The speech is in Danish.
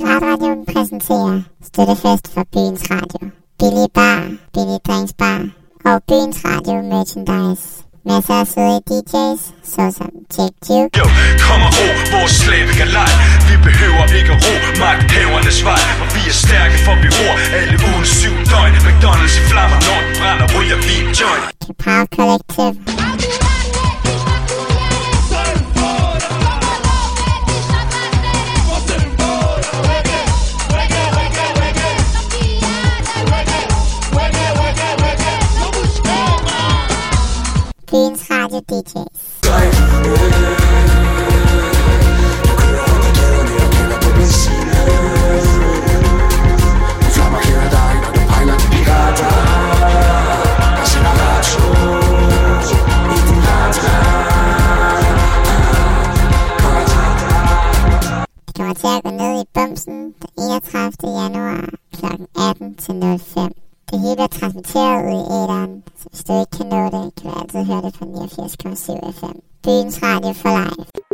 Piratradioen præsenterer støttefest for Byens Radio. Billig bar, billig drinks bar og Byens Radio merchandise. Masser af søde DJ's, såsom Jack Duke, Jo, kom og ro, vores slave galej. Vi behøver ikke ro, magthavernes vej. Og vi er stærke, for vi ror alle ugen syv døgn. McDonald's i flammer, når den brænder, ryger vi en joint. Kapow Collective, DJ's. Det kommer til at gå ned i bumsen den 31. januar kl. 18 til 05. Det hele er transmitteret ud i æderen, så hvis du ikke kan nå det, kan du altid høre det på 89,7 FM. Byens Radio for live.